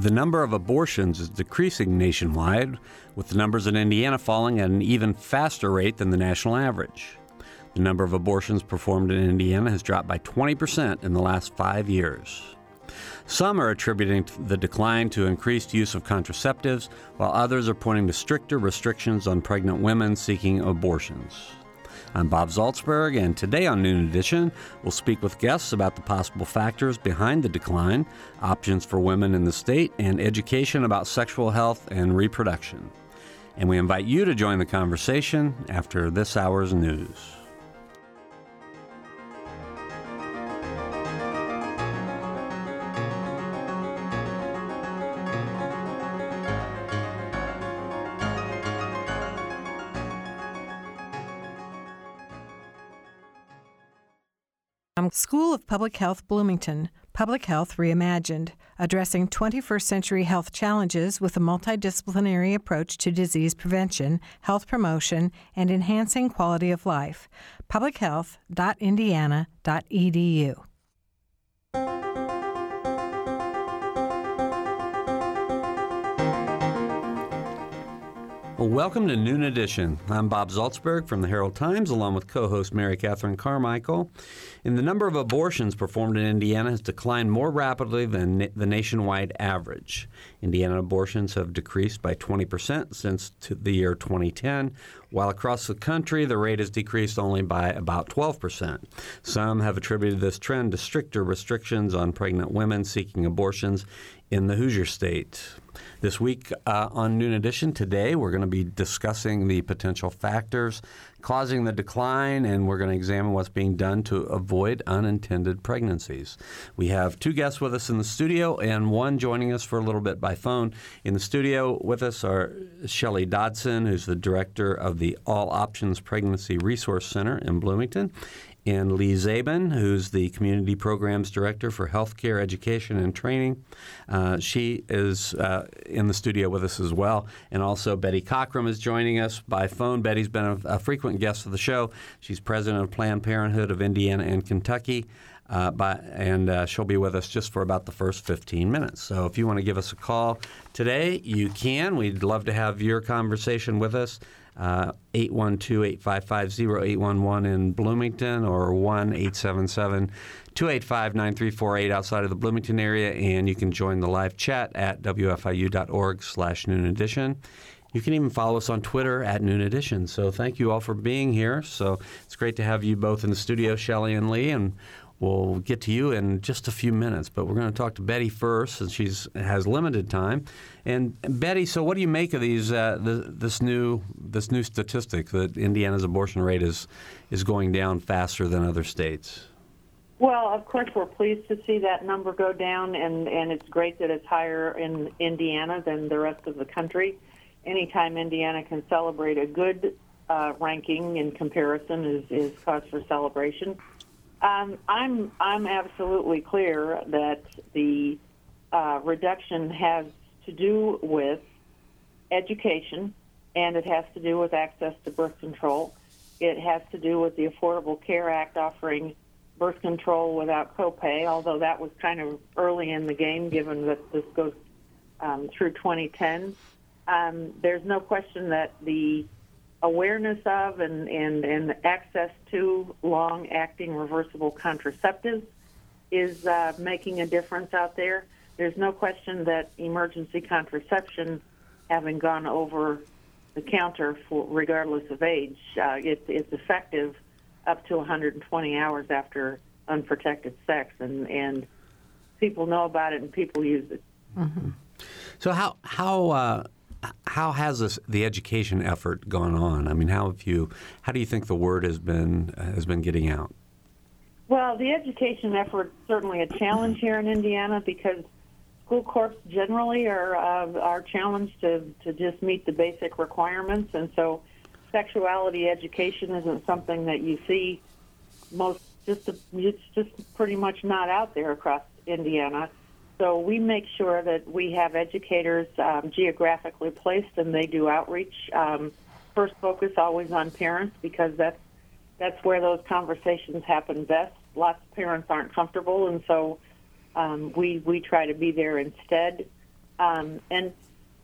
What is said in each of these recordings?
The number of abortions is decreasing nationwide, with the numbers in Indiana falling at an even faster rate than the national average. The number of abortions performed in Indiana has dropped by 20% in the last five years. Some are attributing the decline to increased use of contraceptives, while others are pointing to stricter restrictions on pregnant women seeking abortions. I'm Bob Zaltsberg, and today on Noon Edition, we'll speak with guests about the possible factors behind the decline, options for women in the state, and education about sexual health and reproduction. And we invite you to join the conversation after this hour's news. School of Public Health Bloomington, Public Health Reimagined, addressing 21st century health challenges with a multidisciplinary approach to disease prevention, health promotion, and enhancing quality of life. publichealth.indiana.edu. Welcome to Noon Edition. I'm Bob Zaltsberg from the Herald Times, along with co host Mary Catherine Carmichael. And the number of abortions performed in Indiana has declined more rapidly than the nationwide average. Indiana abortions have decreased by 20% since the year 2010, while across the country the rate has decreased only by about 12%. Some have attributed this trend to stricter restrictions on pregnant women seeking abortions in the Hoosier State. This week uh, on Noon Edition, today we're going to be discussing the potential factors causing the decline, and we're going to examine what's being done to avoid unintended pregnancies. We have two guests with us in the studio, and one joining us for a little bit by phone. In the studio with us are Shelley Dodson, who's the director of the All Options Pregnancy Resource Center in Bloomington, and Lee Zabin, who's the Community Programs Director for Healthcare Education and Training. Uh, she is uh, in the studio with us as well. And also, Betty Cockrum is joining us by phone. Betty's been a, a frequent guest of the show. She's president of Planned Parenthood of Indiana and Kentucky. Uh, by, and uh, she'll be with us just for about the first 15 minutes. So if you want to give us a call today, you can. We'd love to have your conversation with us. Uh, 812-855-0811 in Bloomington or 1-877-285-9348 outside of the Bloomington area. And you can join the live chat at wfiu.org slash noon edition. You can even follow us on Twitter at Noon Edition. So thank you all for being here. So it's great to have you both in the studio, Shelley and Lee, and We'll get to you in just a few minutes, but we're going to talk to Betty first, since she has limited time. And Betty, so what do you make of these uh, the, this new this new statistic that Indiana's abortion rate is is going down faster than other states? Well, of course, we're pleased to see that number go down, and, and it's great that it's higher in Indiana than the rest of the country. Anytime Indiana can celebrate a good uh, ranking in comparison is, is cause for celebration. Um, I'm I'm absolutely clear that the uh, reduction has to do with education, and it has to do with access to birth control. It has to do with the Affordable Care Act offering birth control without copay, although that was kind of early in the game, given that this goes um, through 2010. Um, there's no question that the awareness of and, and, and access to long acting reversible contraceptives is uh, making a difference out there. There's no question that emergency contraception, having gone over the counter for regardless of age, uh, it, it's effective up to 120 hours after unprotected sex, and, and people know about it and people use it. Mm-hmm. So how how uh, how has this, the education effort gone on? I mean, how have you? How do you think the word has been has been getting out? Well, the education effort certainly a challenge here in Indiana because school corps generally are uh, are challenged to to just meet the basic requirements, and so sexuality education isn't something that you see most. Just it's just pretty much not out there across Indiana. So we make sure that we have educators um, geographically placed, and they do outreach. Um, first focus always on parents because that's that's where those conversations happen best. Lots of parents aren't comfortable, and so um, we we try to be there instead. Um, and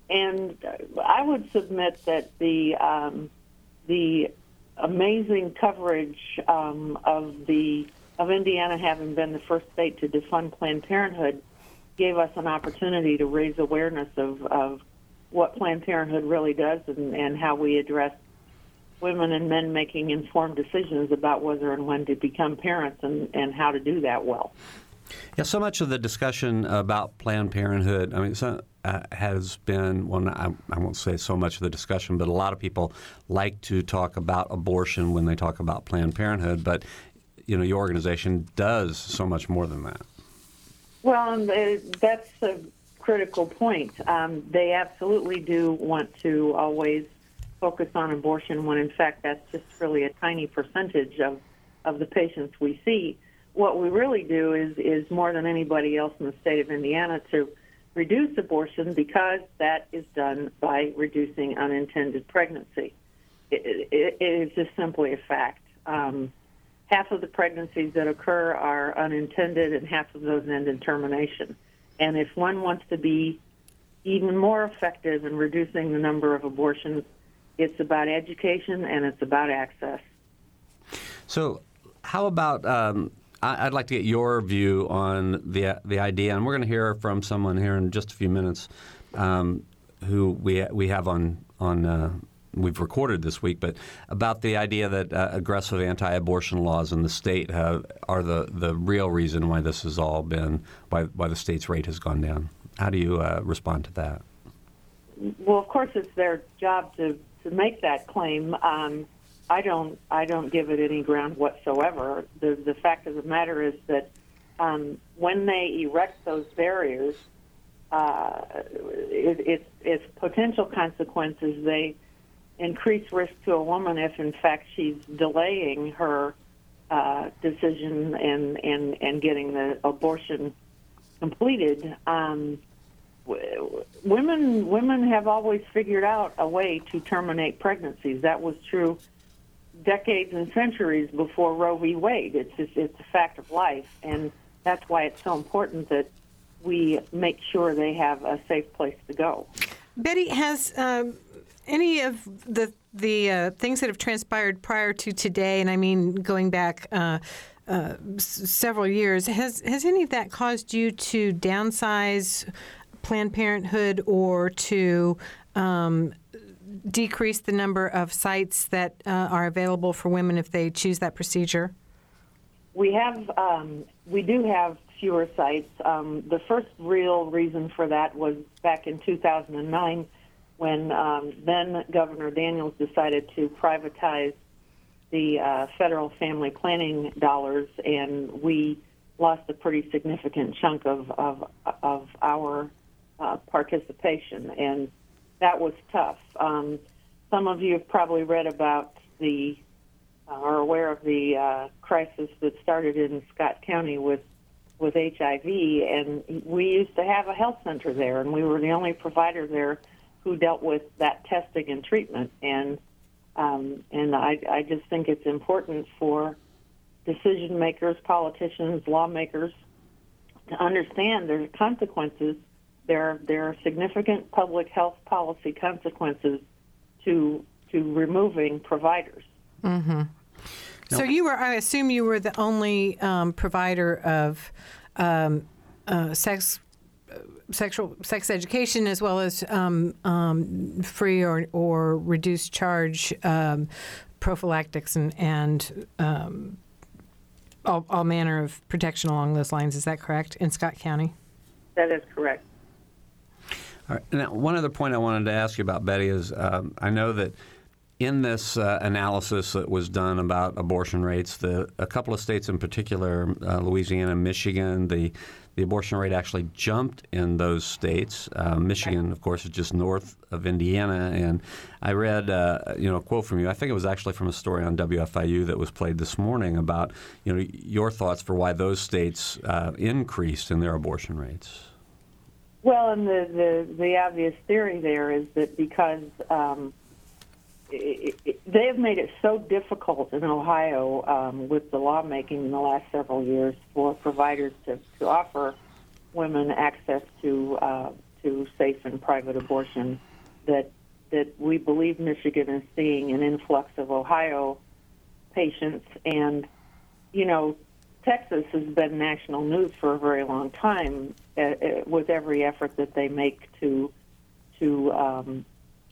and I would submit that the um, the amazing coverage um, of the of Indiana having been the first state to defund Planned Parenthood gave us an opportunity to raise awareness of, of what Planned Parenthood really does and, and how we address women and men making informed decisions about whether and when to become parents and, and how to do that well. Yeah, so much of the discussion about Planned Parenthood, I mean, so, uh, has been, well, I, I won't say so much of the discussion, but a lot of people like to talk about abortion when they talk about Planned Parenthood, but, you know, your organization does so much more than that. Well, uh, that's a critical point. Um, they absolutely do want to always focus on abortion when, in fact, that's just really a tiny percentage of, of the patients we see what we really do is is more than anybody else in the state of Indiana to reduce abortion because that is done by reducing unintended pregnancy. it, it, it is just simply a fact. Um, half of the pregnancies that occur are unintended, and half of those end in termination. And if one wants to be even more effective in reducing the number of abortions, it's about education and it's about access. So, how about um, I'd like to get your view on the the idea, and we're going to hear from someone here in just a few minutes, um, who we we have on on. Uh, we've recorded this week, but about the idea that uh, aggressive anti-abortion laws in the state have, are the, the real reason why this has all been why why the state's rate has gone down. How do you uh, respond to that? Well, of course, it's their job to to make that claim. Um, I don't I don't give it any ground whatsoever. The the fact of the matter is that um, when they erect those barriers, uh, it, it's it's potential consequences. They increase risk to a woman if, in fact, she's delaying her uh, decision and, and and getting the abortion completed. Um, women women have always figured out a way to terminate pregnancies. That was true decades and centuries before Roe v. Wade. It's just, it's a fact of life, and that's why it's so important that we make sure they have a safe place to go. Betty, has um, any of the the uh, things that have transpired prior to today, and I mean going back uh, uh, s- several years, has has any of that caused you to downsize Planned Parenthood or to um, decrease the number of sites that uh, are available for women if they choose that procedure? We have, um, we do have fewer sites. Um, the first real reason for that was back in 2009 when um, then Governor Daniels decided to privatize the uh, federal family planning dollars, and we lost a pretty significant chunk of of, of our uh, participation. And that was tough. Um, some of you have probably read about the uh, are aware of the uh, crisis that started in Scott County with with HIV, and we used to have a health center there, and we were the only provider there who dealt with that testing and treatment. And um, and I, I just think it's important for decision makers, politicians, lawmakers to understand there's consequences there there are significant public health policy consequences to to removing providers. Mm-hmm. So you were, I assume, you were the only um, provider of um, uh, sex. Sexual sex education, as well as um, um free or, or reduced charge um, prophylactics and, and um, all, all manner of protection along those lines. Is that correct in Scott County? That is correct. All right. Now, one other point I wanted to ask you about, Betty, is um, I know that in this uh, analysis that was done about abortion rates, the, a couple of states in particular, uh, Louisiana Michigan, the, the abortion rate actually jumped in those states. Uh, Michigan, of course, is just north of Indiana. And I read, uh, you know, a quote from you. I think it was actually from a story on WFIU that was played this morning about, you know, your thoughts for why those states uh, increased in their abortion rates. Well, and the, the, the obvious theory there is that because um, it, they have made it so difficult in Ohio um, with the lawmaking in the last several years for providers to, to offer women access to uh, to to safe and private abortion. That that we believe Michigan is seeing an influx of Ohio patients, and you know, Texas has been national news for a very long time uh, uh, with every effort that they make to to um,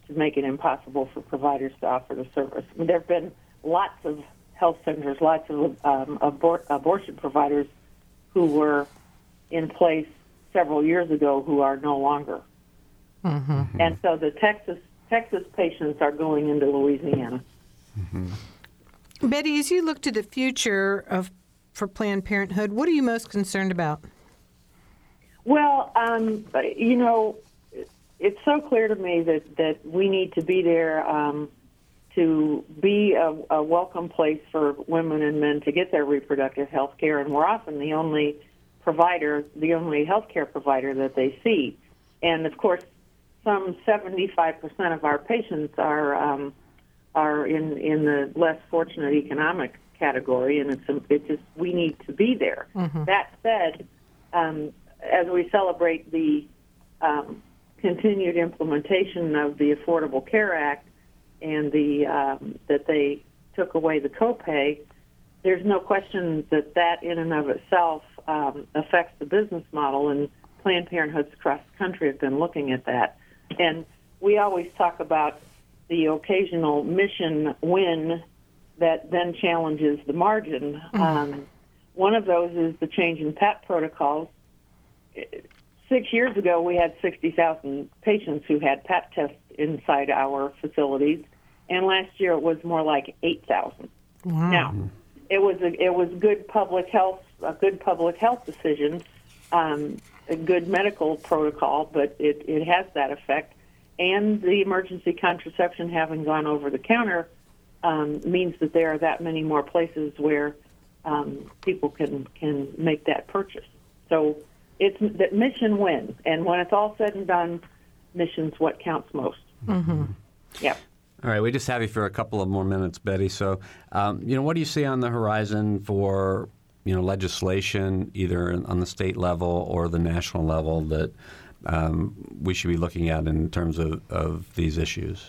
to make it impossible for providers to offer the service. I mean, there have been lots of health centers, lots of um, abor- abortion providers who were in place several years ago who are no longer. Mm-hmm. And so the Texas Texas patients are going into Louisiana. Mm-hmm. Betty, as you look to the future of for Planned Parenthood, what are you most concerned about? Well, um, you know, it's so clear to me that, that we need to be there um, to be a, a welcome place for women and men to get their reproductive health care, and we're often the only provider, the only health care provider that they see. And of course, some 75% of our patients are um, are in in the less fortunate economic category, and it's it's just we need to be there. Mm-hmm. That said, um, as we celebrate the um, continued implementation of the Affordable Care Act and the um, that they took away the copay, there's no question that that in and of itself um, affects the business model, and Planned Parenthoods across the country have been looking at that. And we always talk about the occasional mission win that then challenges the margin. Mm-hmm. Um, one of those is the change in PAP protocols. Six years ago, we had 60,000 patients who had PAP tests inside our facilities, and last year it was more like 8,000. Wow. Now, it was a, it was good public health a good public health decision, um, a good medical protocol, but it, it has that effect. And the emergency contraception having gone over the counter um, means that there are that many more places where um, people can can make that purchase. So it's that mission wins, and when it's all said and done, mission's what counts most. Mm-hmm. Yeah. All right, we just have you for a couple of more minutes, Betty. So, um, you know, what do you see on the horizon for you know legislation, either on the state level or the national level, that um, we should be looking at in terms of, of these issues?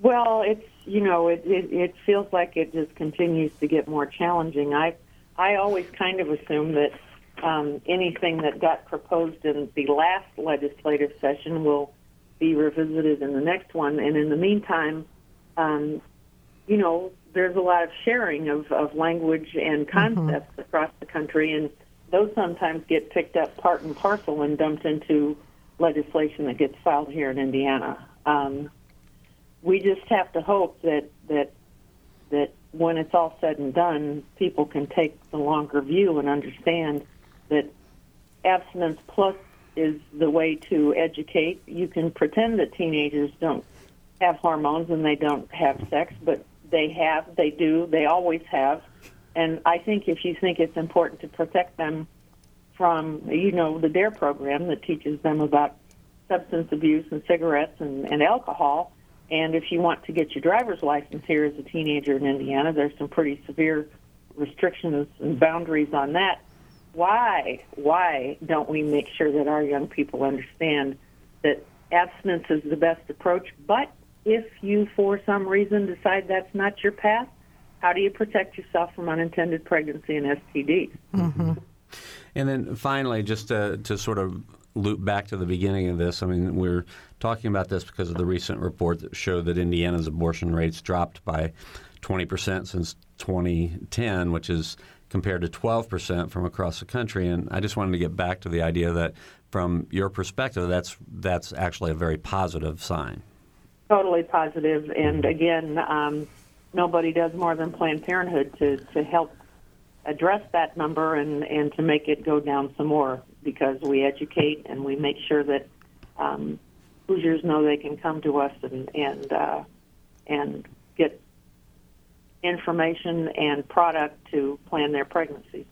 Well, it's you know it, it it feels like it just continues to get more challenging. I I always kind of assume that um, anything that got proposed in the last legislative session will be revisited in the next one, and in the meantime, um, you know, there's a lot of sharing of, of language and mm-hmm. concepts mm-hmm. across the country, and those sometimes get picked up part and parcel and dumped into legislation that gets filed here in Indiana. Um, we just have to hope that that that when it's all said and done, people can take the longer view and understand that abstinence plus is the way to educate. You can pretend that teenagers don't have hormones and they don't have sex, but they have, they do, they always have. And I think if you think it's important to protect them from, you know, the DARE program that teaches them about substance abuse and cigarettes and, and alcohol, and if you want to get your driver's license here as a teenager in Indiana, there's some pretty severe restrictions and boundaries on that. Why, why don't we make sure that our young people understand that abstinence is the best approach, but if you, for some reason, decide that's not your path, how do you protect yourself from unintended pregnancy and STDs? Mm-hmm. And then finally, just to, to sort of loop back to the beginning of this, I mean, we're talking about this because of the recent report that showed that Indiana's abortion rates dropped by 20% since 2010, which is compared to 12% from across the country. And I just wanted to get back to the idea that, from your perspective, that's that's actually a very positive sign. Totally positive, and again, um, nobody does more than Planned Parenthood to to help address that number and and to make it go down some more because we educate and we make sure that um, Hoosiers know they can come to us and and uh, and get information and product to plan their pregnancy.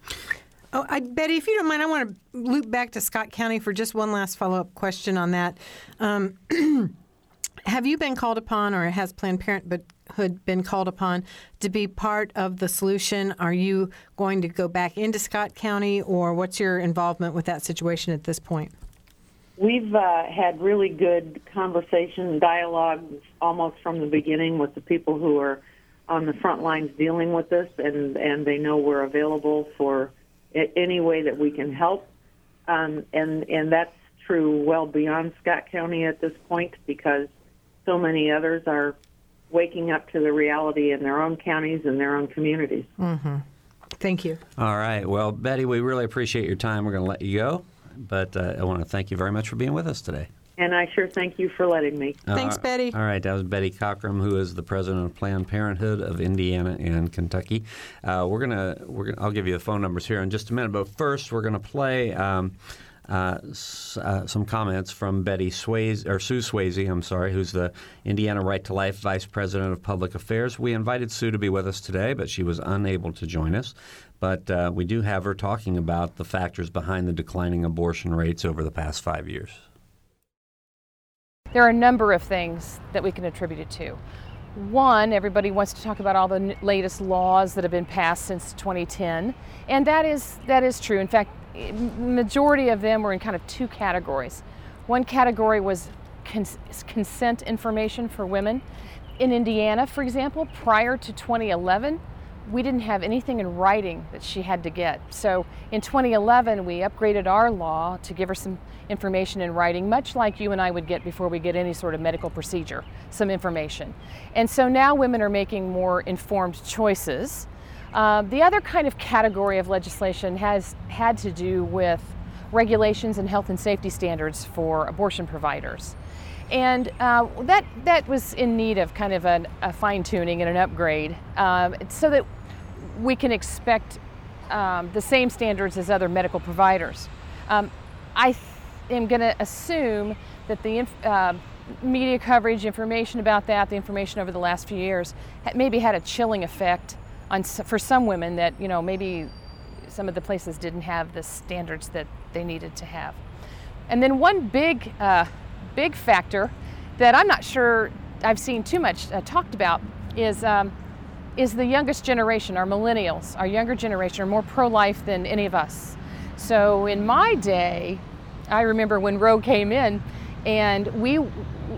Oh, I, Betty, if you don't mind, I want to loop back to Scott County for just one last follow up question on that. Um, Have you been called upon, or has Planned Parenthood been called upon to be part of the solution? Are you going to go back into Scott County, or what's your involvement with that situation at this point? we've uh, had really good conversation, dialogue almost from the beginning with the people who are on the front lines dealing with this, and, and they know we're available for any way that we can help. Um, and, and that's true well beyond Scott County at this point because so many others are waking up to the reality in their own counties and their own communities. Mm-hmm. Thank you. All right. Well, Betty, we really appreciate your time. We're going to let you go, but uh, I want to thank you very much for being with us today. And I sure thank you for letting me. Thanks, uh, Betty. All right, that was Betty Cockrum, who is the president of Planned Parenthood of Indiana and Kentucky. Uh, we're gonna, we're gonna, I'll give you the phone numbers here in just a minute, but first we're gonna play. Um, uh, s- uh, some comments from Betty Swayze, or Sue Swayze, I'm sorry, who's the Indiana Right to Life Vice President of Public Affairs. We invited Sue to be with us today, but she was unable to join us. But uh, we do have her talking about the factors behind the declining abortion rates over the past five years. There are a number of things that we can attribute it to. One, everybody wants to talk about all the latest laws that have been passed since 2010, and that is that is true. In fact, majority of them were in kind of two categories. One category was cons- consent information for women. In Indiana, for example, prior to 2011, we didn't have anything in writing that she had to get. So in 2011, we upgraded our law to give her some information in writing, much like you and I would get before we get any sort of medical procedure, some information. And so now women are making more informed choices. Uh, the other kind of category of legislation has had to do with regulations and health and safety standards for abortion providers. And uh, that, that was in need of kind of an, a fine tuning and an upgrade um, so that we can expect um, the same standards as other medical providers. Um, I th- am going to assume that the inf- uh, media coverage, information about that, the information over the last few years, maybe had a chilling effect on for some women that you know maybe some of the places didn't have the standards that they needed to have. And then one big, uh, big factor that I'm not sure I've seen too much uh, talked about is um, is the youngest generation, our millennials, our younger generation, are more pro-life than any of us. So in my day, I remember when Roe came in, and we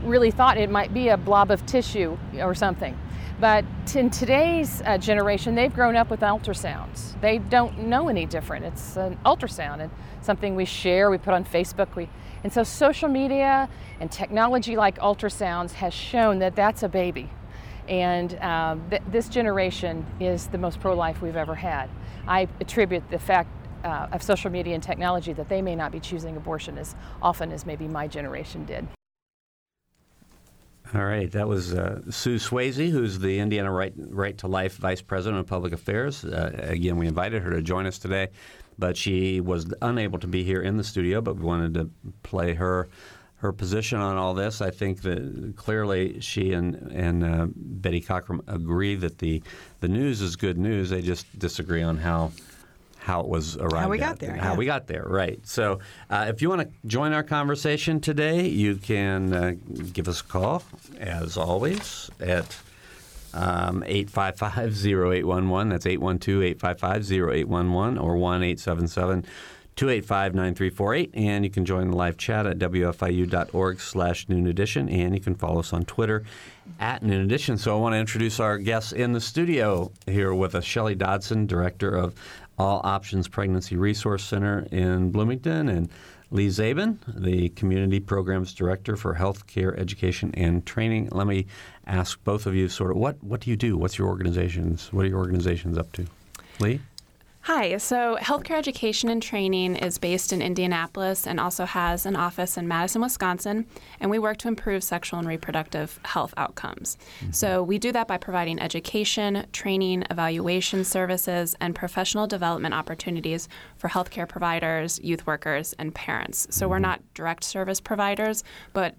really thought it might be a blob of tissue or something. But in today's uh, generation, they've grown up with ultrasounds. They don't know any different. It's an ultrasound and something we share, we put on Facebook. We, and so social media and technology like ultrasounds has shown that that's a baby. And um, th- this generation is the most pro life we've ever had. I attribute the fact uh, of social media and technology that they may not be choosing abortion as often as maybe my generation did. All right, that was uh, Sue Swayze, who's the Indiana right, right to Life Vice President of Public Affairs. Uh, again, we invited her to join us today, but she was unable to be here in the studio. But we wanted to play her her position on all this. I think that clearly she and and uh, Betty Cockrum agree that the the news is good news. They just disagree on how how it was arrived how we at, got there, How yeah. we got there, right. So uh, if you want to join our conversation today, you can uh, give us a call, as always, at um, 855-0811. That's 812-855-0811 or 1-877-285-9348. And you can join the live chat at wfiu.org slash noon edition. And you can follow us on Twitter at noon edition. So I want to introduce our guests in the studio here with us. Shelley Dodson, Director of All Options Pregnancy Resource Center in Bloomington, and Lee Zabin, the Community Programs Director for Healthcare Education and Training. Let me ask both of you sort of what, what do you do? What's your organizations? What are your organizations up to? Lee? Hi, so Healthcare Education and Training is based in Indianapolis and also has an office in Madison, Wisconsin, and we work to improve sexual and reproductive health outcomes. So we do that by providing education, training, evaluation services, and professional development opportunities for healthcare providers, youth workers, and parents. So we're not direct service providers, but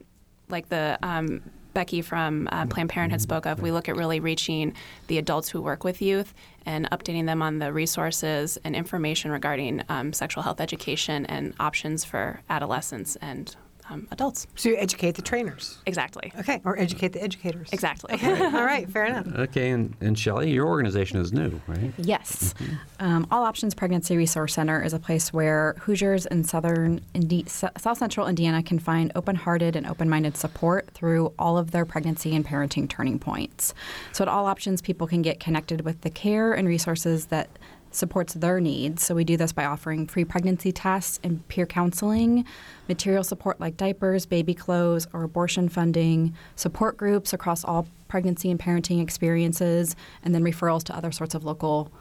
like the um, Becky from uh, Planned Parenthood spoke of, we look at really reaching the adults who work with youth and updating them on the resources and information regarding um, sexual health education and options for adolescents and um, adults. So you educate the trainers. Exactly. Okay, or educate the educators. Exactly. All right, fair enough. Okay, and, and Shelley, your organization is new, right? Yes. Um, All Options Pregnancy Resource Center is a place where Hoosiers in southern Indi- South Central Indiana can find open-hearted and open-minded support through all of their pregnancy and parenting turning points. So at All Options, people can get connected with the care and resources that supports their needs. So we do this by offering free pregnancy tests and peer counseling, material support like diapers, baby clothes, or abortion funding, support groups across all pregnancy and parenting experiences, and then referrals to other sorts of local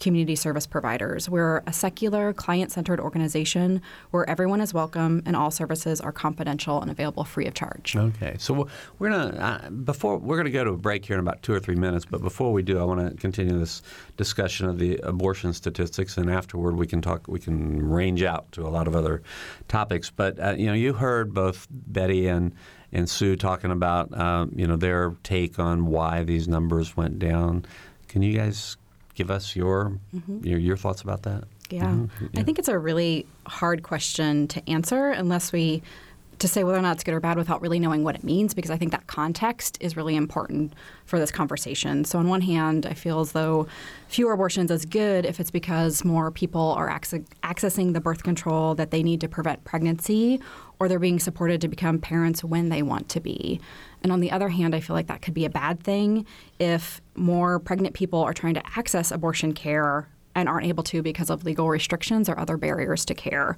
community service providers. We're a secular, client centered organization where everyone is welcome and all services are confidential and available free of charge. Okay, so we're gonna uh, before we're gonna go to a break here in about two or three minutes. But before we do, I want to continue this discussion of the abortion statistics, and afterward we can talk. We can range out to a lot of other topics. But uh, you know, you heard both Betty and and Sue talking about um, you know their take on why these numbers went down. Can you guys give us your your, your thoughts about that? Yeah. Mhm. I think it's a really hard question to answer unless we to say whether or not it's good or bad without really knowing what it means because I think that context is really important for this conversation. So on one hand, I feel as though fewer abortions is good if it's because more people are acce- accessing the birth control that they need to prevent pregnancy or they're being supported to become parents when they want to be. And on the other hand, I feel like that could be a bad thing if more pregnant people are trying to access abortion care and aren't able to because of legal restrictions or other barriers to care.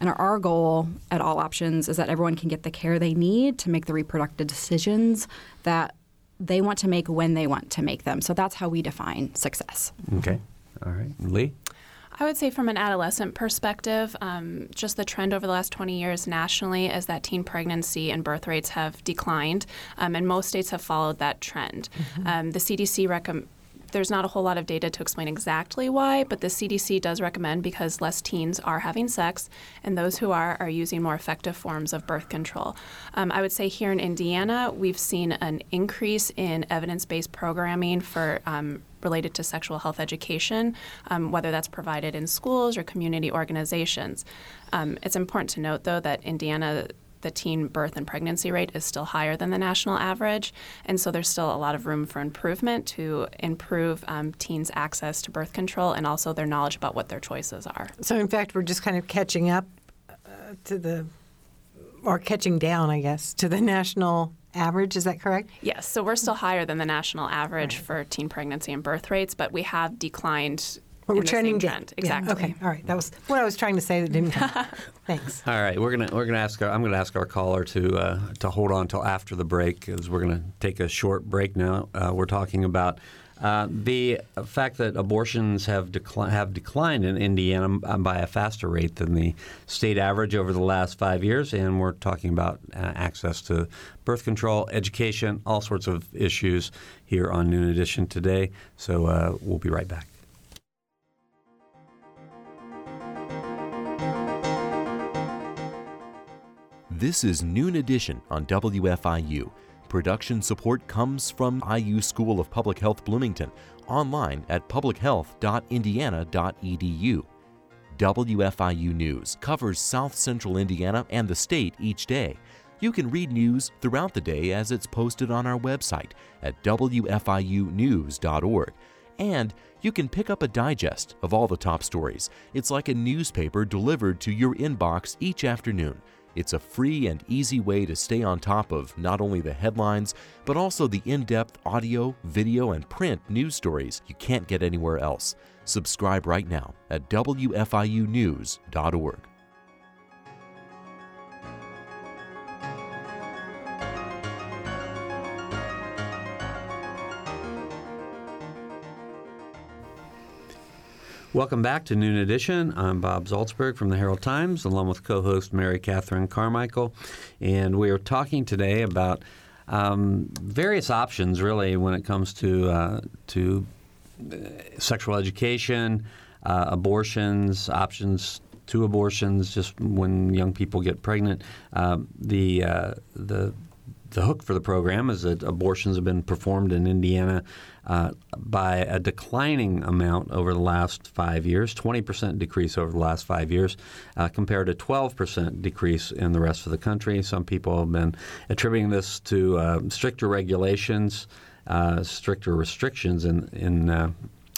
And our, our goal at All Options is that everyone can get the care they need to make the reproductive decisions that they want to make when they want to make them. So that's how we define success. Okay, all right, Lee. I would say, from an adolescent perspective, um, just the trend over the last 20 years nationally is that teen pregnancy and birth rates have declined, um, and most states have followed that trend. Um, the CDC recommends there's not a whole lot of data to explain exactly why, but the CDC does recommend because less teens are having sex, and those who are are using more effective forms of birth control. Um, I would say here in Indiana, we've seen an increase in evidence based programming for. Um, Related to sexual health education, um, whether that's provided in schools or community organizations. Um, it's important to note, though, that Indiana the teen birth and pregnancy rate is still higher than the national average, and so there's still a lot of room for improvement to improve um, teens' access to birth control and also their knowledge about what their choices are. So, in fact, we're just kind of catching up uh, to the, or catching down, I guess, to the national average. Is that correct? Yes, so we're still higher than the national average for teen pregnancy and birth rates, but we have declined. But we're the trending same down. trend. Yeah, Exactly. okay. All right. That was what I was trying to say. That didn't come. Thanks. All right, we're gonna we're gonna ask our, I'm gonna ask our caller to uh, to hold on until after the break because we're gonna take a short break now. Uh, we're talking about uh, the fact that abortions have decli- have declined in Indiana by a faster rate than the state average over the last five years, and we're talking about uh, access to birth control, education, all sorts of issues here on Noon Edition today. So uh, we'll be right back. This is Noon Edition on WFIU. Production support comes from IU School of Public Health Bloomington, online at publichealth.indiana.edu. WFIU News covers South Central Indiana and the state each day. You can read news throughout the day as it's posted on our website at WFIUnews.org. And you can pick up a digest of all the top stories. It's like a newspaper delivered to your inbox each afternoon. It's a free and easy way to stay on top of not only the headlines, but also the in depth audio, video, and print news stories you can't get anywhere else. Subscribe right now at WFIUnews.org. Welcome back to Noon Edition. I'm Bob Zaltsberg from the Herald Times, along with co-host Mary Catherine Carmichael, and we are talking today about um, various options, really, when it comes to uh, to uh, sexual education, uh, abortions, options to abortions, just when young people get pregnant. Um, the uh, the the hook for the program is that abortions have been performed in Indiana uh, by a declining amount over the last five years, 20% decrease over the last five years, uh, compared to 12% decrease in the rest of the country. Some people have been attributing this to uh, stricter regulations, uh, stricter restrictions in in uh,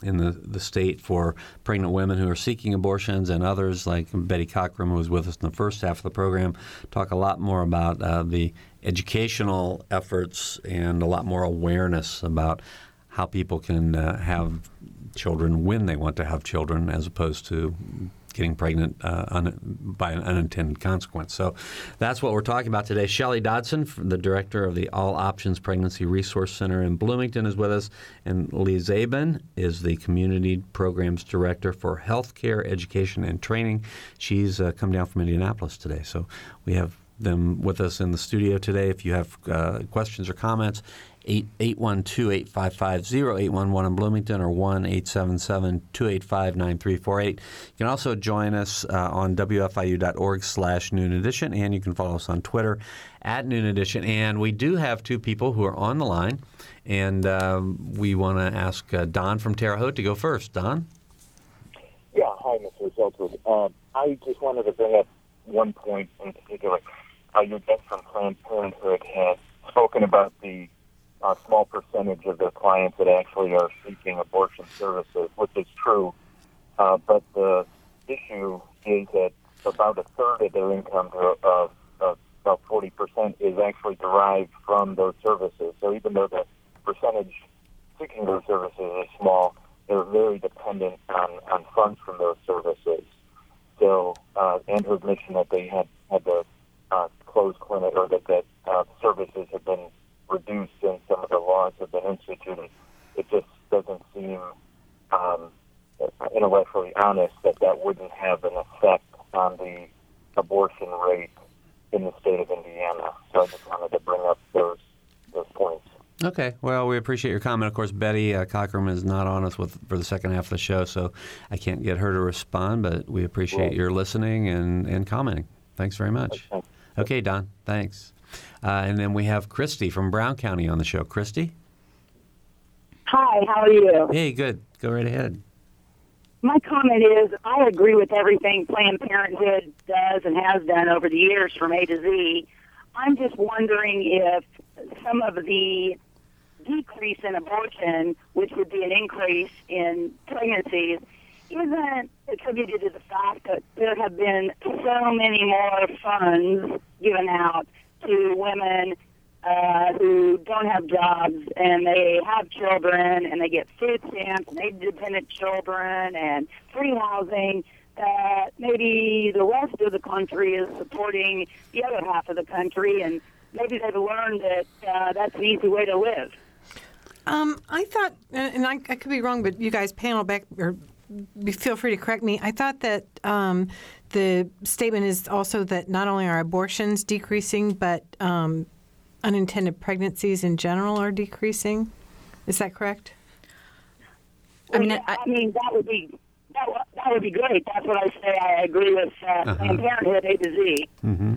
in the, the state for pregnant women who are seeking abortions and others like Betty Cockrum, who was with us in the first half of the program, talk a lot more about uh, the educational efforts and a lot more awareness about how people can uh, have children when they want to have children as opposed to getting pregnant uh, un- by an unintended consequence. So that's what we're talking about today. Shelley Dodson, the director of the All Options Pregnancy Resource Center in Bloomington, is with us, and Lee Zabin is the Community Programs Director for Healthcare Education and Training. She's uh, come down from Indianapolis today, so we have them with us in the studio today. If you have uh, questions or comments, 812-855-0811 in Bloomington or 1-877-285-9348. You can also join us uh, on wfiu.org slash noon edition, and you can follow us on Twitter at noon edition. And we do have two people who are on the line, and um, we want to ask uh, Don from Terre Haute to go first. Don? Yeah, hi, Mr. Zeltwood. Uh, I just wanted to bring up one point in particular. Uh, your guest from Planned Parenthood has spoken about the a small percentage of their clients that actually are seeking abortion services, which is true. Uh, but the issue is that about a third of their income, of about 40%, is actually derived from those services. So even though the percentage seeking those services is small, they're very dependent on, on funds from those services. So, uh, and her admission that they had had to uh, close clinic or that that uh, services have been reduced and some of the laws have been instituted, it just doesn't seem um, intellectually honest that that wouldn't have an effect on the abortion rate in the state of Indiana. So I just wanted to bring up those those points. Okay. Well, we appreciate your comment. Of course, Betty uh, Cockrum is not on us with, for the second half of the show, so I can't get her to respond, but we appreciate your listening and, and commenting. Thanks very much. Okay Don. Thanks. Uh, and then we have Christy from Brown County on the show. Christy? Hi, how are you? Hey, good. Go right ahead. My comment is I agree with everything Planned Parenthood does and has done over the years from A to Z. I'm just wondering if some of the decrease in abortion, which would be an increase in pregnancies, isn't attributed to the fact that there have been so many more funds given out to women uh, who don't have jobs and they have children and they get food stamps and they dependent children and free housing that maybe the rest of the country is supporting the other half of the country and maybe they've learned that uh, that's an easy way to live. Um, I thought, and I, I could be wrong, but you guys panel back or feel free to correct me. I thought that um, the statement is also that not only are abortions decreasing, but um, unintended pregnancies in general are decreasing. Is that correct? I mean, I, I mean that would be that, that would be great. That's what I say. I agree with uh, uh-huh. Planned Parenthood A to Z. Mm-hmm.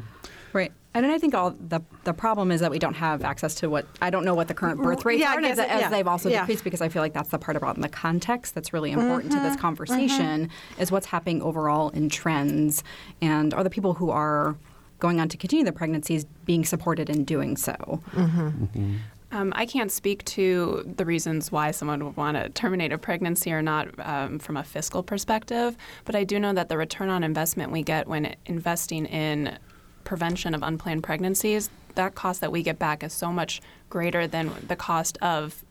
Right. And I think all the the problem is that we don't have access to what I don't know what the current birth rates yeah, are, as, as yeah. they've also yeah. decreased because I feel like that's the part about in the context that's really important mm-hmm. to this mm-hmm. conversation mm-hmm. is what's happening overall in trends and are the people who are going on to continue their pregnancies being supported in doing so. Mm-hmm. mm-hmm. Um, I can't speak to the reasons why someone would want to terminate a pregnancy or not um, from a fiscal perspective, but I do know that the return on investment we get when investing in prevention of unplanned pregnancies, that cost that we get back is so much greater than the cost of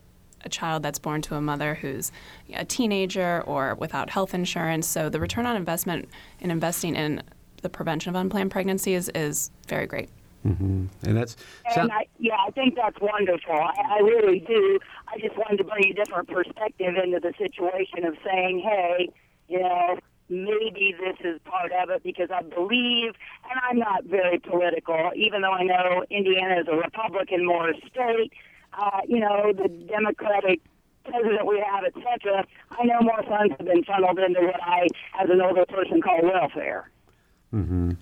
a child that's born to a mother who's a teenager or without health insurance. So the return on investment in investing in the prevention of unplanned pregnancies is very great. Mm-hmm. And that's and I, yeah, I think that's wonderful. I, I really do. I just wanted to bring a different perspective into the situation of saying, hey, you know, maybe this is part of it because I believe, and I'm not very political, even though I know Indiana is a Republican more state. Uh, you know, the Democratic president we have, etc. I know more funds have been funneled into what I, as an older person, call welfare. Mm-hmm.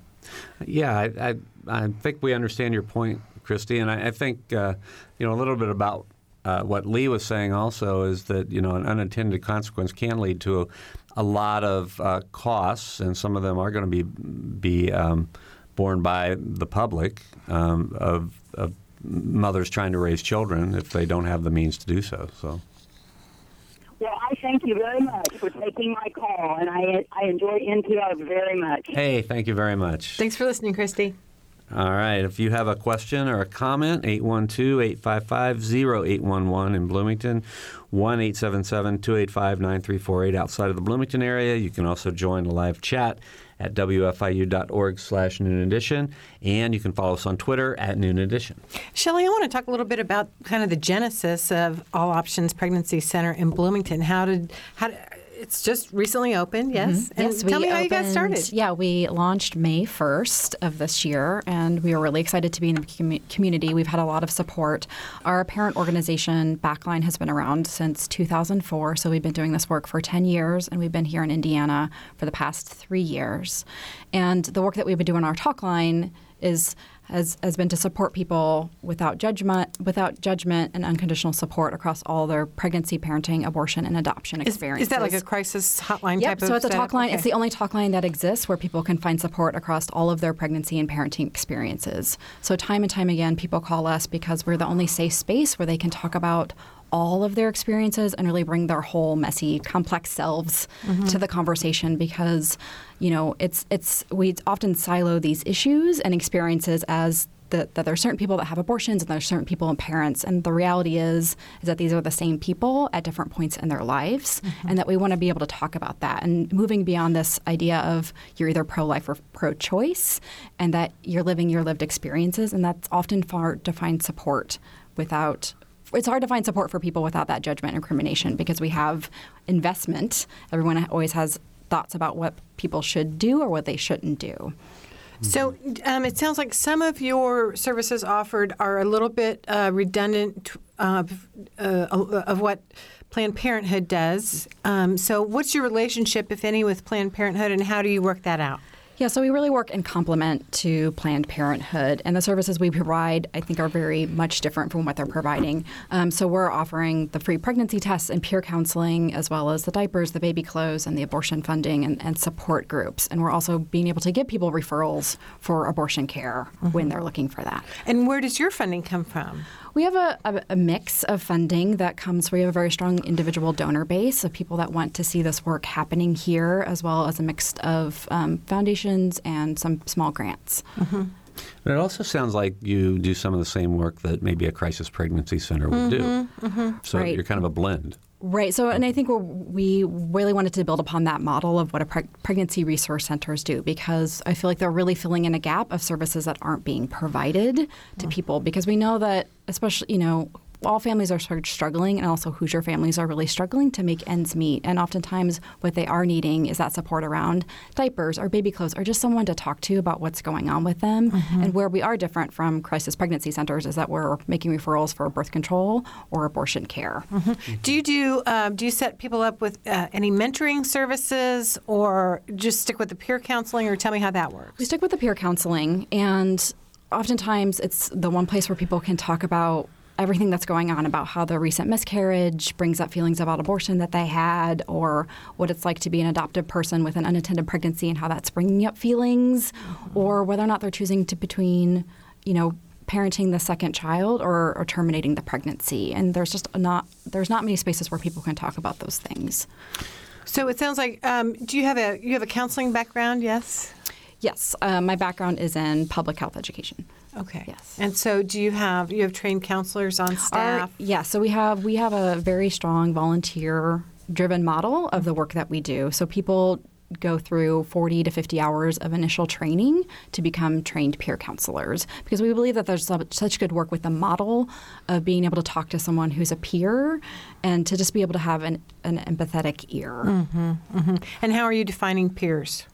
Yeah, I, I, I think we understand your point, Christy. And I, I think uh, you know a little bit about uh, what Lee was saying also is that you know an unintended consequence can lead to a, a lot of uh, costs, and some of them are going to be be um, borne by the public um, of, of mothers trying to raise children if they don't have the means to do so. So. Well, I thank you very much for taking my call, and I I enjoy NPR very much. Hey, thank you very much. Thanks for listening, Christy. All right. If you have a question or a comment, 812 855 0811 in Bloomington, 1 877 285 9348 outside of the Bloomington area. You can also join a live chat at wfiu.org slash noon edition, and you can follow us on Twitter at noon edition. Shelley, I want to talk a little bit about kind of the genesis of All Options Pregnancy Center in Bloomington. How did, how it's just recently opened, yes. Mm-hmm. And yes, tell me how you got opened- started. Yeah, we launched May 1st of this year, and we were really excited to be in the commu- community. We've had a lot of support. Our parent organization, Backline, has been around since 2004, so we've been doing this work for 10 years, and we've been here in Indiana for the past three years. And the work that we've been doing on our talk line is has, has been to support people without judgment, without judgment, and unconditional support across all their pregnancy, parenting, abortion, and adoption Is, experiences. is that like a crisis hotline Yep. type of thing? So it's a talk line. It's the only talk line that exists where people can find support across all of their pregnancy and parenting experiences. So time and time again, people call us because we're the only safe space where they can talk about all of their experiences and really bring their whole messy, complex selves mm-hmm. to the conversation because, you know, it's it's we often silo these issues and experiences as that, that there are certain people that have abortions and there are certain people and parents. And the reality is is that these are the same people at different points in their lives mm-hmm. and that we want to be able to talk about that. And moving beyond this idea of you're either pro-life or pro-choice and that you're living your lived experiences and that's often far to find support without it's hard to find support for people without that judgment and incrimination because we have investment everyone always has thoughts about what people should do or what they shouldn't do So um, it sounds like some of your services offered are a little bit uh, redundant uh, uh, of what Planned Parenthood does. Um, so what's your relationship, if any, with Planned Parenthood, and how do you work that out? Yeah, so we really work in complement to Planned Parenthood, and the services we provide, I think, are very much different from what they're providing. Um, so we're offering the free pregnancy tests and peer counseling, as well as the diapers, the baby clothes, and the abortion funding and, and support groups. And we're also being able to give people referrals for abortion care when they're looking for that. And where does your funding come from? We have a, a, a mix of funding that comes. We have a very strong individual donor base of people that want to see this work happening here, as well as a mix of um, foundations and some small grants. Mm-hmm. But it also sounds like you do some of the same work that maybe a crisis pregnancy center would do. Mm-hmm. Mm-hmm. So Right. you're kind of a blend. Right. So, and I think we really wanted to build upon that model of what a preg- pregnancy resource centers do because I feel like they're really filling in a gap of services that aren't being provided to mm. people because we know that, especially, you know, all families are sort of struggling, and also Hoosier families are really struggling to make ends meet. And oftentimes, what they are needing is that support around diapers or baby clothes, or just someone to talk to about what's going on with them. And where we are different from crisis pregnancy centers is that we're making referrals for birth control or abortion care. Do you do um, do you set people up with uh, any mentoring services, or just stick with the peer counseling, or tell me how that works? We stick with the peer counseling, and oftentimes it's the one place where people can talk about everything that's going on about how the recent miscarriage brings up feelings about abortion that they had, or what it's like to be an adoptive person with an unattended pregnancy and how that's bringing up feelings, or whether or not they're choosing to between, you know, parenting the second child or, or terminating the pregnancy. And there's just not there's not many spaces where people can talk about those things. So it sounds like um, do you have a you have a counseling background? Yes. Yes, uh, my background is in public health education. Okay. Yes. And so do you have you have trained counselors on Our, staff? yeah, so we have we have a very strong volunteer driven model of the work that we do. So people go through 40 to 50 hours of initial training to become trained peer counselors because we believe that there's such good work with the model of being able to talk to someone who's a peer and to just be able to have an, an empathetic ear. Mm-hmm, mm-hmm. and how are you defining peers?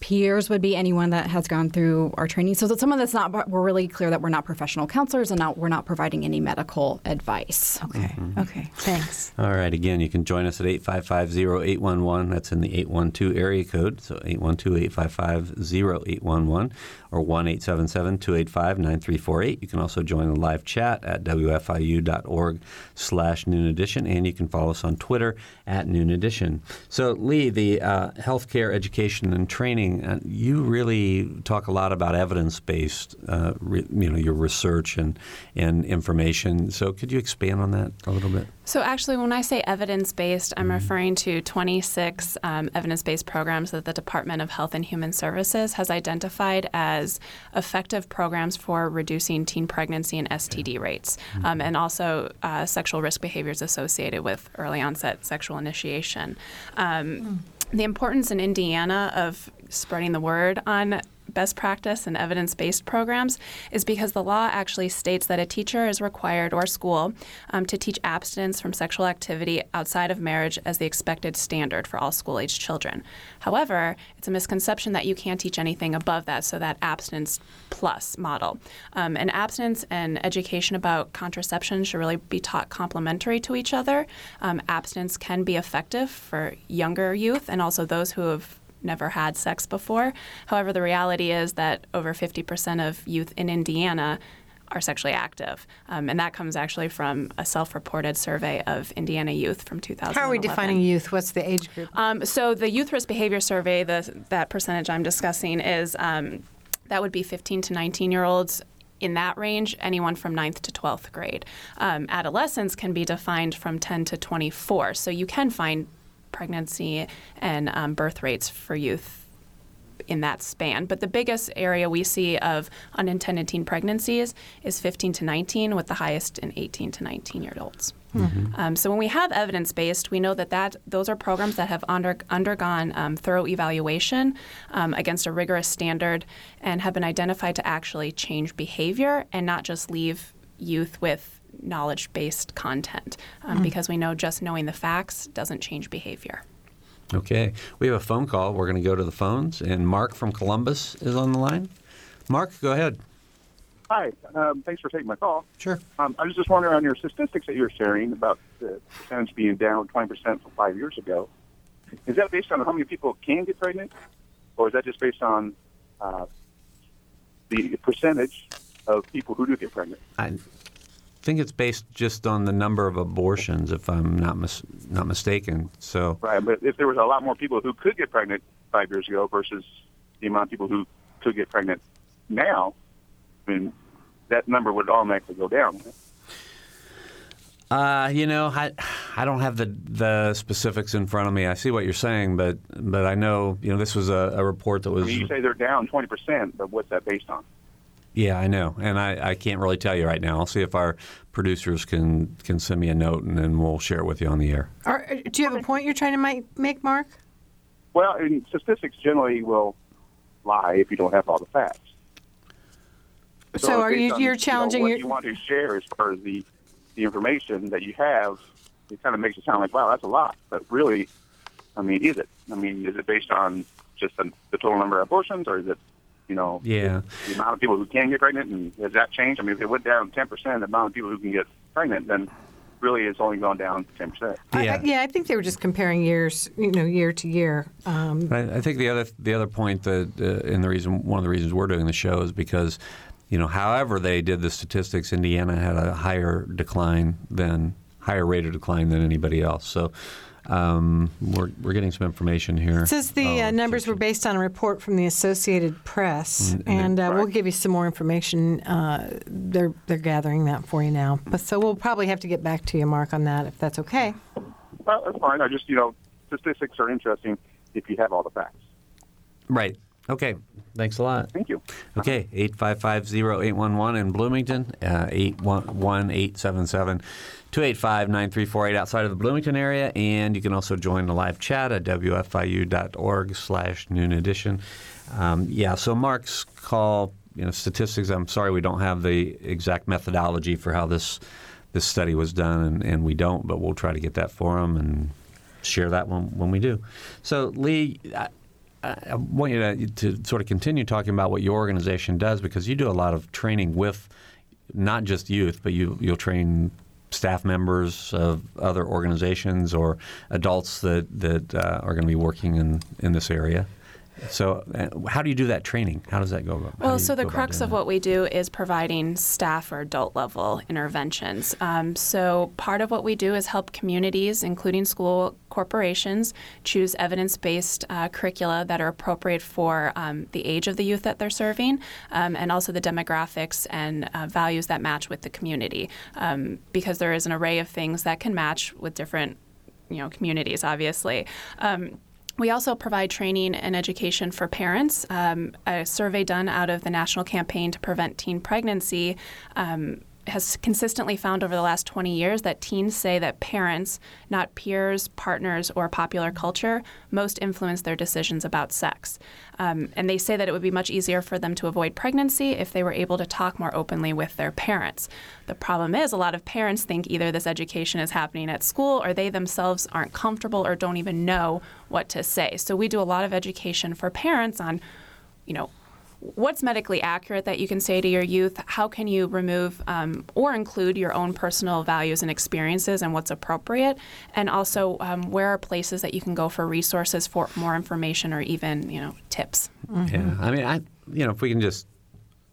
Peers would be anyone that has gone through our training. So that someone that's not, we're really clear that we're not professional counselors and not, we're not providing any medical advice. Okay. Okay. Thanks. All right. Again, you can join us at 855-0811. That's in the 812 area code. So 812-855-0811 or 1-877-285-9348. You can also join the live chat at wfiu.org slash noon edition. And you can follow us on Twitter at noon edition. So Lee, the uh, healthcare education and training, uh, you really talk a lot about evidence-based, uh, re- you know, your research and, and information. So could you expand on that a little bit? So, actually, when I say evidence based, I'm referring to 26 um, evidence based programs that the Department of Health and Human Services has identified as effective programs for reducing teen pregnancy and STD rates, um, and also uh, sexual risk behaviors associated with early onset sexual initiation. Um, the importance in Indiana of spreading the word on best practice and evidence based programs is because the law actually states that a teacher is required or school um, to teach abstinence from sexual activity outside of marriage as the expected standard for all school age children. However, it's a misconception that you can't teach anything above that, so that abstinence plus model. Um, and abstinence and education about contraception should really be taught complementary to each other. Um, abstinence can be effective for younger youth and also those who have never had sex before. However, the reality is that over 50% of youth in Indiana are sexually active. Um, and that comes actually from a self reported survey of Indiana youth from 2011. How are we defining youth? What's the age group? Um, so the youth risk behavior survey, the, that percentage I'm discussing is um, that would be 15 to 19 year olds. In that range, anyone from 9th to 12th grade. Um, adolescence can be defined from 10 to 24. So you can find pregnancy and um, birth rates for youth in that span. But the biggest area we see of unintended teen pregnancies is 15 to 19, with the highest in 18 to 19 year olds. Um, so when we have evidence based, we know that, that those are programs that have under, undergone um, thorough evaluation um, against a rigorous standard and have been identified to actually change behavior and not just leave youth with knowledge based content um, because we know just knowing the facts doesn't change behavior. Okay. We have a phone call. We're going to go to the phones. And Mark from Columbus is on the line. Mark, go ahead. Hi. Um, thanks for taking my call. Sure. Um, I was just wondering on your statistics that you were sharing about the percentage being down 20% from five years ago. Is that based on how many people can get pregnant, or is that just based on uh, the percentage of people who do get pregnant? I think it's based just on the number of abortions, if I'm not mis- not mistaken. So, Right. But if there was a lot more people who could get pregnant five years ago versus the amount of people who could get pregnant now, I mean, that number would automatically go down. uh, you know, I I don't have the the specifics in front of me. I see what you're saying, but but I know you know this was a, a report that I was. mean, you say they're down 20%, but what's that based on? Yeah, I know, and I, I can't really tell you right now. I'll see if our producers can can send me a note, and then we'll share it with you on the air. Are, uh, do you have a point you're trying to make, make Mark? Well, and statistics generally will lie if you don't have all the facts. So, are you on, you're know, challenging what your you want to share as far as the the information that you have? It kind of makes it sound like wow, that's a lot, but really, I mean, is it? I mean, is it based on just the, the total number of abortions, or is it, you know, Yeah. the amount of people who can get pregnant, and has that changed? I mean, if it went down ten percent, the amount of people who can get pregnant, then really it's only gone down ten percent. I- I- Yeah. yeah, I think they were just comparing years, you know, year to year. Um, I, I think the other the other point that uh, and the reason one of the reasons we're doing the show is because you know however they did the statistics, Indiana had a higher decline than higher rate of decline than anybody else. So um, we're we're getting some information here. It says the Oh, uh, numbers were based on a report from the Associated Press, and uh, we'll give you some more information. Uh, they're they're gathering that for you now, but so we'll probably have to get back to you, Mark, on that if that's okay. Well, that's fine. I just, you know, statistics are interesting if you have all the facts. Right. Okay. Thanks a lot. Thank you. Okay, 855-0811 in Bloomington, uh, 811-877-285-9348 outside of the Bloomington area. And you can also join the live chat at wfiu.org slash noon edition. Um, yeah, so Mark's call, you know, statistics, I'm sorry we don't have the exact methodology for how this this study was done, and, and we don't, but we'll try to get that for him and share that when, when we do. So, Lee, I, want you to, to sort of continue talking about what your organization does because you do a lot of training with not just youth, but you you'll train staff members of other organizations or adults that that uh, are going to be working in in this area. So, uh, how do you do that training? How does that go about? Well, so the crux of what we do is providing staff or adult level interventions. Um, so, part of what we do is help communities, including school corporations, choose evidence based uh, curricula that are appropriate for um, the age of the youth that they're serving um, and also the demographics and uh, values that match with the community. Um, because there is an array of things that can match with different you know communities obviously um, we also provide training and education for parents. Um, a survey done out of the National Campaign to Prevent Teen Pregnancy um, has consistently found over the last 20 years that teens say that parents, not peers, partners, or popular culture, most influence their decisions about sex. Um, and they say that it would be much easier for them to avoid pregnancy if they were able to talk more openly with their parents. The problem is, a lot of parents think either this education is happening at school or they themselves aren't comfortable or don't even know what to say. So we do a lot of education for parents on, you know, what's medically accurate that you can say to your youth? How can you remove um, or include your own personal values and experiences and what's appropriate? And also, um, where are places that you can go for resources for more information or even, you know, tips? Mm-hmm. Yeah, I mean, I you know, if we can just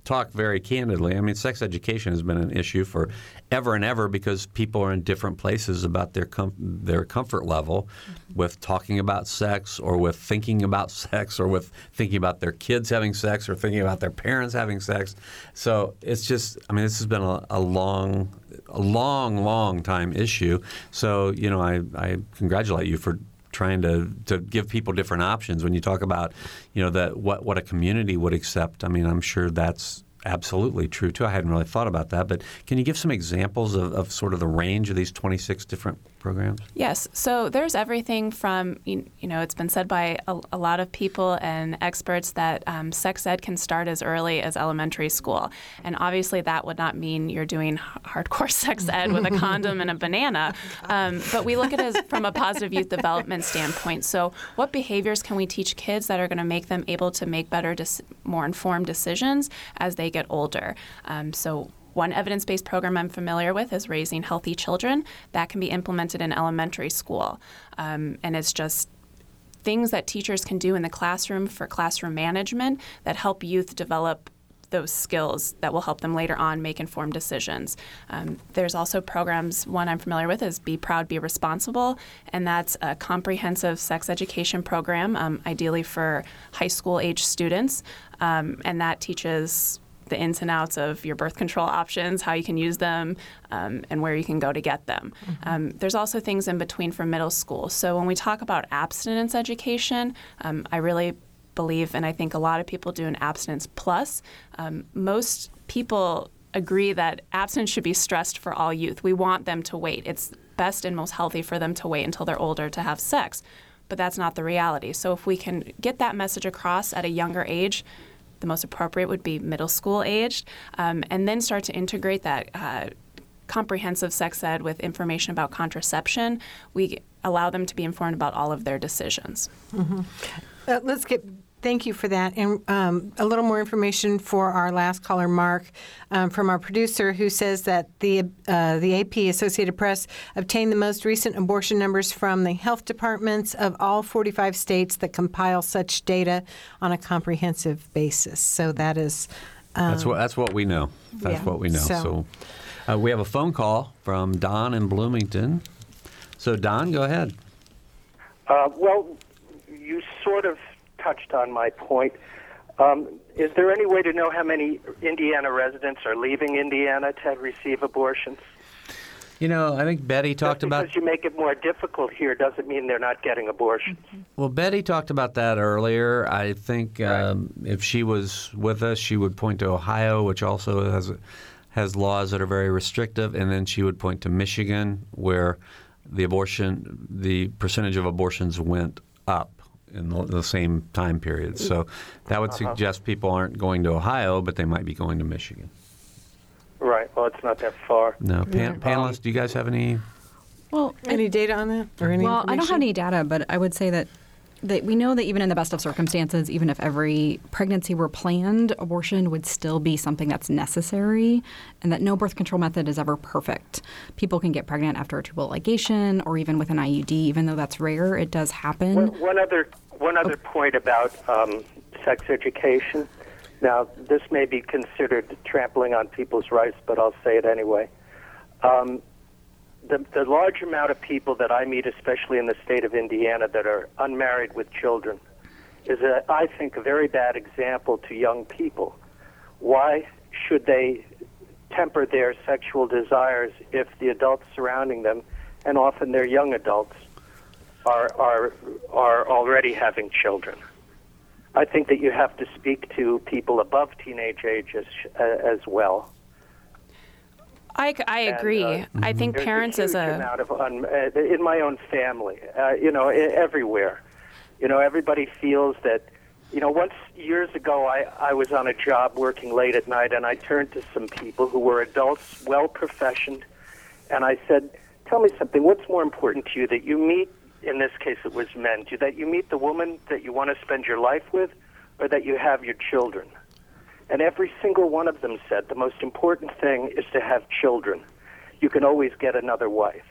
talk very candidly, I mean, sex education has been an issue for ever and ever because people are in different places about their com- their comfort level mm-hmm. with talking about sex or with thinking about sex or with thinking about their kids having sex or thinking about their parents having sex. So it's just, I mean, this has been a, a long, a long, long time issue. So you know, I, I congratulate you for trying to, to give people different options. When you talk about, you know, that what what a community would accept, I mean, I'm sure that's absolutely true too. I hadn't really thought about that, but can you give some examples of, of sort of the range of these 26 different programs? Yes. So there's everything from, you know, it's been said by a, a lot of people and experts that um, sex ed can start as early as elementary school. And obviously that would not mean you're doing hardcore sex ed with a condom and a banana. Um, but we look at it from a positive youth development standpoint. So what behaviors can we teach kids that are going to make them able to make better, more informed decisions as they get older? Um, so one evidence based program I'm familiar with is Raising Healthy Children. That can be implemented in elementary school. Um, and it's just things that teachers can do in the classroom for classroom management that help youth develop those skills that will help them later on make informed decisions. Um, there's also programs, one I'm familiar with is Be Proud, Be Responsible, and that's a comprehensive sex education program, um, ideally for high school age students. Um, and that teaches the ins and outs of your birth control options, how you can use them, um, and where you can go to get them. Mm-hmm. Um, there's also things in between for middle school. So when we talk about abstinence education, um, I really believe, and I think a lot of people do an abstinence plus. Um, most people agree that abstinence should be stressed for all youth. We want them to wait. It's best and most healthy for them to wait until they're older to have sex. But that's not the reality. So if we can get that message across at a younger age, the most appropriate would be middle school aged, um, and then start to integrate that. Uh, comprehensive sex ed with information about contraception, we allow them to be informed about all of their decisions. Mm-hmm. Uh, let's get Thank you for that. And um, a little more information for our last caller, Mark, um, from our producer, who says that the uh, the AP Associated Press obtained the most recent abortion numbers from the health departments of all 45 states that compile such data on a comprehensive basis. So that is. Um, that's what that's what we know. That's yeah, what we know. So, so uh, we have a phone call from Don in Bloomington. So Don, go ahead. Uh, well, you sort of touched on my point. Um, is there any way to know how many Indiana residents are leaving Indiana to receive abortions? You know, I think Betty talked Just about. Because you make it more difficult here doesn't mean they're not getting abortions. Mm-hmm. Well, Betty talked about that earlier. I think um, if she was with us, she would point to Ohio, which also has has laws that are very restrictive, and then she would point to Michigan, where the abortion, the percentage of abortions went up in the, the same time period. So that would uh-huh. suggest people aren't going to Ohio, but they might be going to Michigan. Right. Well, it's not that far. No. Pan- panelists, do you guys have any? Well, any data on that or any? Well, I don't have any data, but I would say that that we know that even in the best of circumstances, even if every pregnancy were planned, abortion would still be something that's necessary, and that no birth control method is ever perfect. People can get pregnant after a tubal ligation or even with an IUD, even though that's rare, it does happen. One, one other one other point about um, sex education. Now, this may be considered trampling on people's rights, but I'll say it anyway. Um, the, the large amount of people that I meet, especially in the state of Indiana, that are unmarried with children, is, a, I think, a very bad example to young people. Why should they temper their sexual desires if the adults surrounding them, and often they're young adults, are, are, are already having children? I think that you have to speak to people above teenage age as, as well. I, I agree. And, uh, I think parents a as a amount of un, uh, in my own family, uh, you know, everywhere. You know, everybody feels that. You know, once years ago, I, I was on a job working late at night, and I turned to some people who were adults, well professioned, and I said, "Tell me something. What's more important to you that you meet? In this case, it was men. Do that you meet the woman that you want to spend your life with, or that you have your children?" And every single one of them said the most important thing is to have children. You can always get another wife.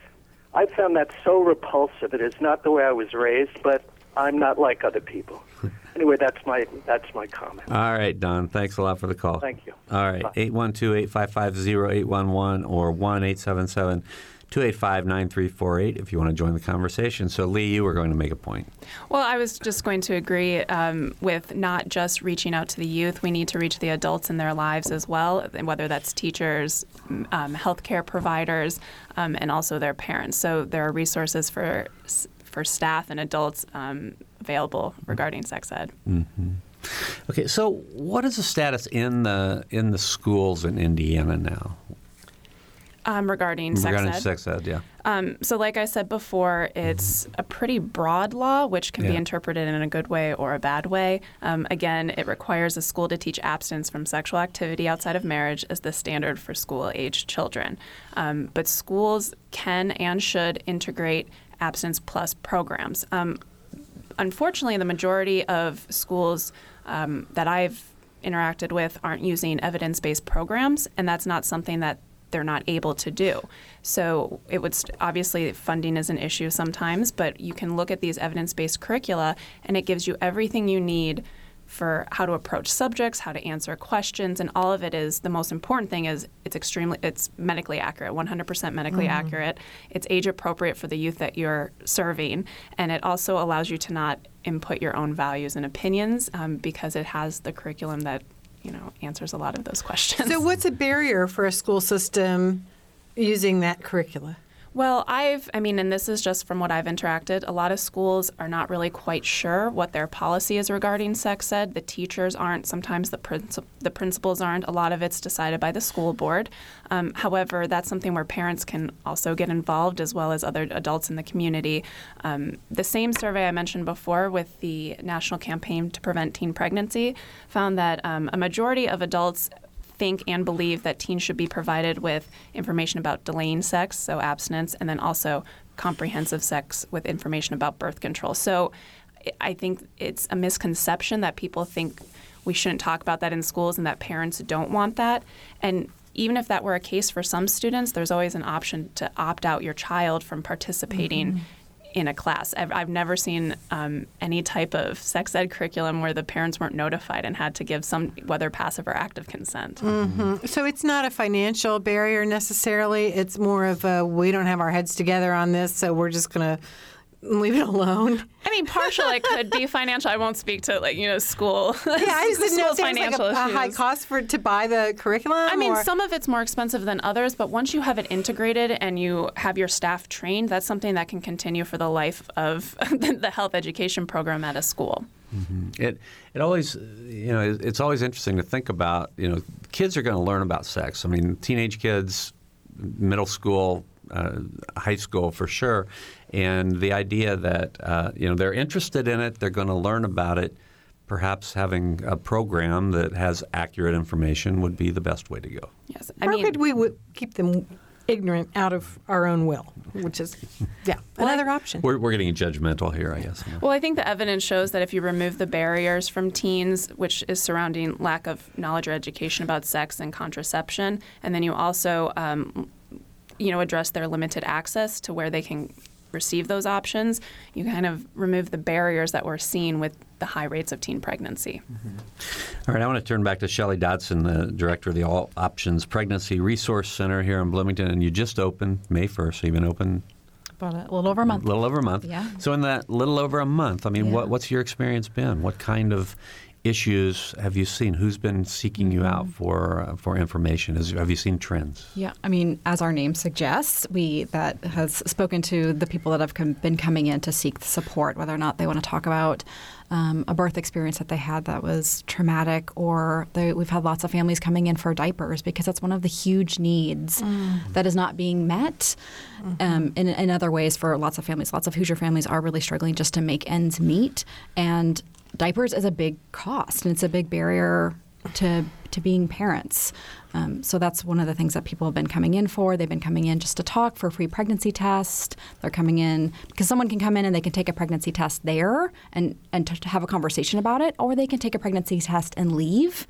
I found that so repulsive. It is not the way I was raised, but I'm not like other people. Anyway, that's my that's my comment. All right, Don. Thanks a lot for the call. Thank you. All right, 812-855-0811 or 1-877-285-9348 if you want to join the conversation. So, Lee, you were going to make a point. Well, I was just going to agree um, with not just reaching out to the youth. We need to reach the adults in their lives as well, whether that's teachers, um, healthcare providers, um, and also their parents. So there are resources for for staff and adults um, available regarding sex ed. Mm-hmm. Okay, so what is the status in the in the schools in Indiana now? Um, regarding sex regarding ed. sex ed, yeah. Um, so, like I said before, it's a pretty broad law, which can be interpreted in a good way or a bad way. Um, again, it requires a school to teach abstinence from sexual activity outside of marriage as the standard for school-aged children. Um, but schools can and should integrate abstinence plus programs. Um, unfortunately, the majority of schools um, that I've interacted with aren't using evidence based programs, and that's not something that they're not able to do. So it would st- obviously funding is an issue sometimes, but you can look at these evidence based curricula, and it gives you everything you need for how to approach subjects, how to answer questions, and all of it is the most important thing is it's extremely it's medically accurate, 100% medically Mhm. accurate. It's age appropriate for the youth that you're serving, and it also allows you to not input your own values and opinions um, because it has the curriculum that you know answers a lot of those questions. So, what's a barrier for a school system using that curricula? Well, I've, I mean, and this is just from what I've interacted, a lot of schools are not really quite sure what their policy is regarding sex ed. The teachers aren't, sometimes the, princi- the principals aren't. A lot of it's decided by the school board. Um, however, that's something where parents can also get involved as well as other adults in the community. Um, the same survey I mentioned before with the National Campaign to Prevent Teen Pregnancy found that um, a majority of adults think and believe that teens should be provided with information about delaying sex, so abstinence, and then also comprehensive sex with information about birth control. So I- think it's a misconception that people think we shouldn't talk about that in schools and that parents don't want that. And even if that were a case for some students, there's always an option to opt out your child from participating mm-hmm. In a class. I've, I've never seen um, any type of sex ed curriculum where the parents weren't notified and had to give some, whether passive or active consent. hmm So it's not a financial barrier necessarily. It's more of a we don't have our heads together on this, so we're just going to leave it alone. I mean, partial it could be financial. I won't speak to like you know school. Yeah, I just didn't know if school's like financial a, a high cost for to buy the curriculum. I mean, or- some of it's more expensive than others, but once you have it integrated and you have your staff trained, that's something that can continue for the life of the health education program at a school. Mm-hmm. It it always you know it's always interesting to think about you know kids are going to learn about sex. I mean teenage kids, middle school, uh, high school for sure, and the idea that uh, you know they're interested in it, they're going to learn about it. Perhaps having a program that has accurate information would be the best way to go. Yes, Or could we w- keep them ignorant out of our own will, which is, yeah, another option. We're, we're getting judgmental here, I guess. Well, I think the evidence shows that if you remove the barriers from teens, which is surrounding lack of knowledge or education about sex and contraception, and then you also, um, you know, address their limited access to where they can receive those options, you kind of remove the barriers that we're seeing with the high rates of teen pregnancy. Mm-hmm. All right, I want to turn back to Shelley Dodson, the director of the All Options Pregnancy Resource Center here in Bloomington, and you just opened May 1st, so you've been open About a little over a month. a little over a month. Yeah. So in that little over a month, I mean, Yeah. what, what's your experience been? What kind of issues have you seen? Who's been seeking you out for uh, for information? Has, have you seen trends? Yeah, I mean, as our name suggests, we that has spoken to the people that have come, been coming in to seek support, whether or not they want to talk about um, a birth experience that they had that was traumatic, or they, we've had lots of families coming in for diapers because that's one of the huge needs that is not being met. Um, in, in other ways, for lots of families, lots of Hoosier families are really struggling just to make ends meet, and diapers is a big cost and it's a big barrier to to being parents. Um, so that's one of the things that people have been coming in for. They've been coming in just to talk for a free pregnancy test. They're coming in because someone can come in and they can take a pregnancy test there and and have a conversation about it, or they can take a pregnancy test and leave,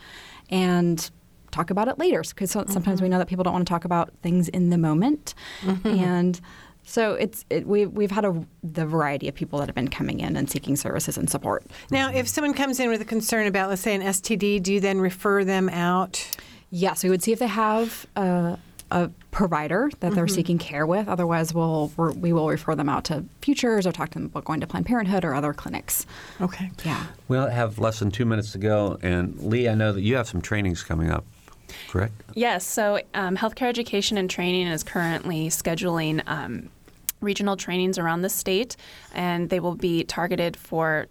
and talk about it later. Because sometimes we know that people don't want to talk about things in the moment, and. So it's it, we we've had a the variety of people that have been coming in and seeking services and support. Now, if someone comes in with a concern about, let's say, an STD, do you then refer them out? Yes, we would see if they have a, a provider that they're Mhm. seeking care with. Otherwise, we'll we will refer them out to Futures or talk to them about going to Planned Parenthood or other clinics. Okay. Yeah. We have less than two minutes to go, and Lee, I know that you have some trainings coming up, correct? Yes, so um, healthcare education and training is currently scheduling um, regional trainings around the state, and they will be targeted for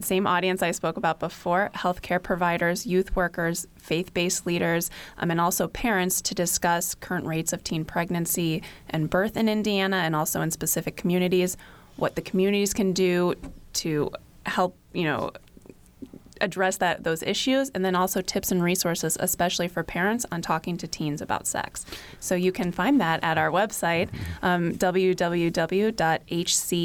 same audience I spoke about before healthcare providers, youth workers, faith based leaders, um, and also parents to discuss current rates of teen pregnancy and birth in Indiana and also in specific communities, what the communities can do to help, you know, address that those issues and then also tips and resources especially for parents on talking to teens about sex so you can find that at our website um,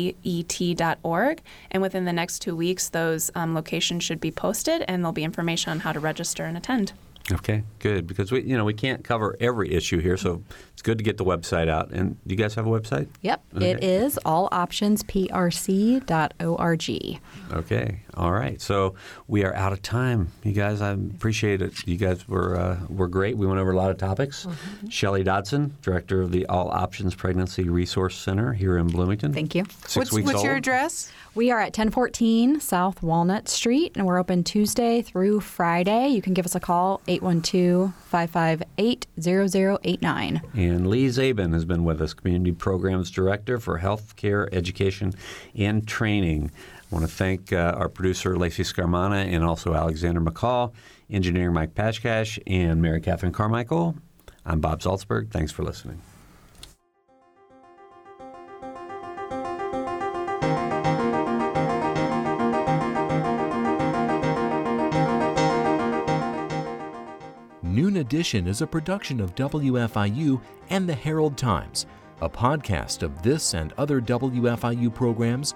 www.hcet.org and within the next two weeks those um, locations should be posted and there'll be information on how to register and attend Okay, good. Because we, you know, we can't cover every issue here, so it's good to get the website out. And do you guys have a website? Yep, Okay. it is alloptionsprc.org. Okay, all right. So we are out of time, you guys. I appreciate it. You guys were uh, were great. We went over a lot of topics. Shelley Dodson, director of the All Options Pregnancy Resource Center here in Bloomington. Thank you. Six what's weeks what's old. your address? We are at 1014 South Walnut Street, and we're open Tuesday through Friday. You can give us a call, 812 558 0089. And Lee Zabin has been with us, Community Programs Director for Healthcare Education and Training. I want to thank uh, our producer, Lacey Scarmana, and also Alexander McCall, engineer Mike Pashkash, and Mary Catherine Carmichael. I'm Bob Zaltsberg. Thanks for listening. Noon Edition is a production of WFIU and the Herald Times. A podcast of this and other WFIU programs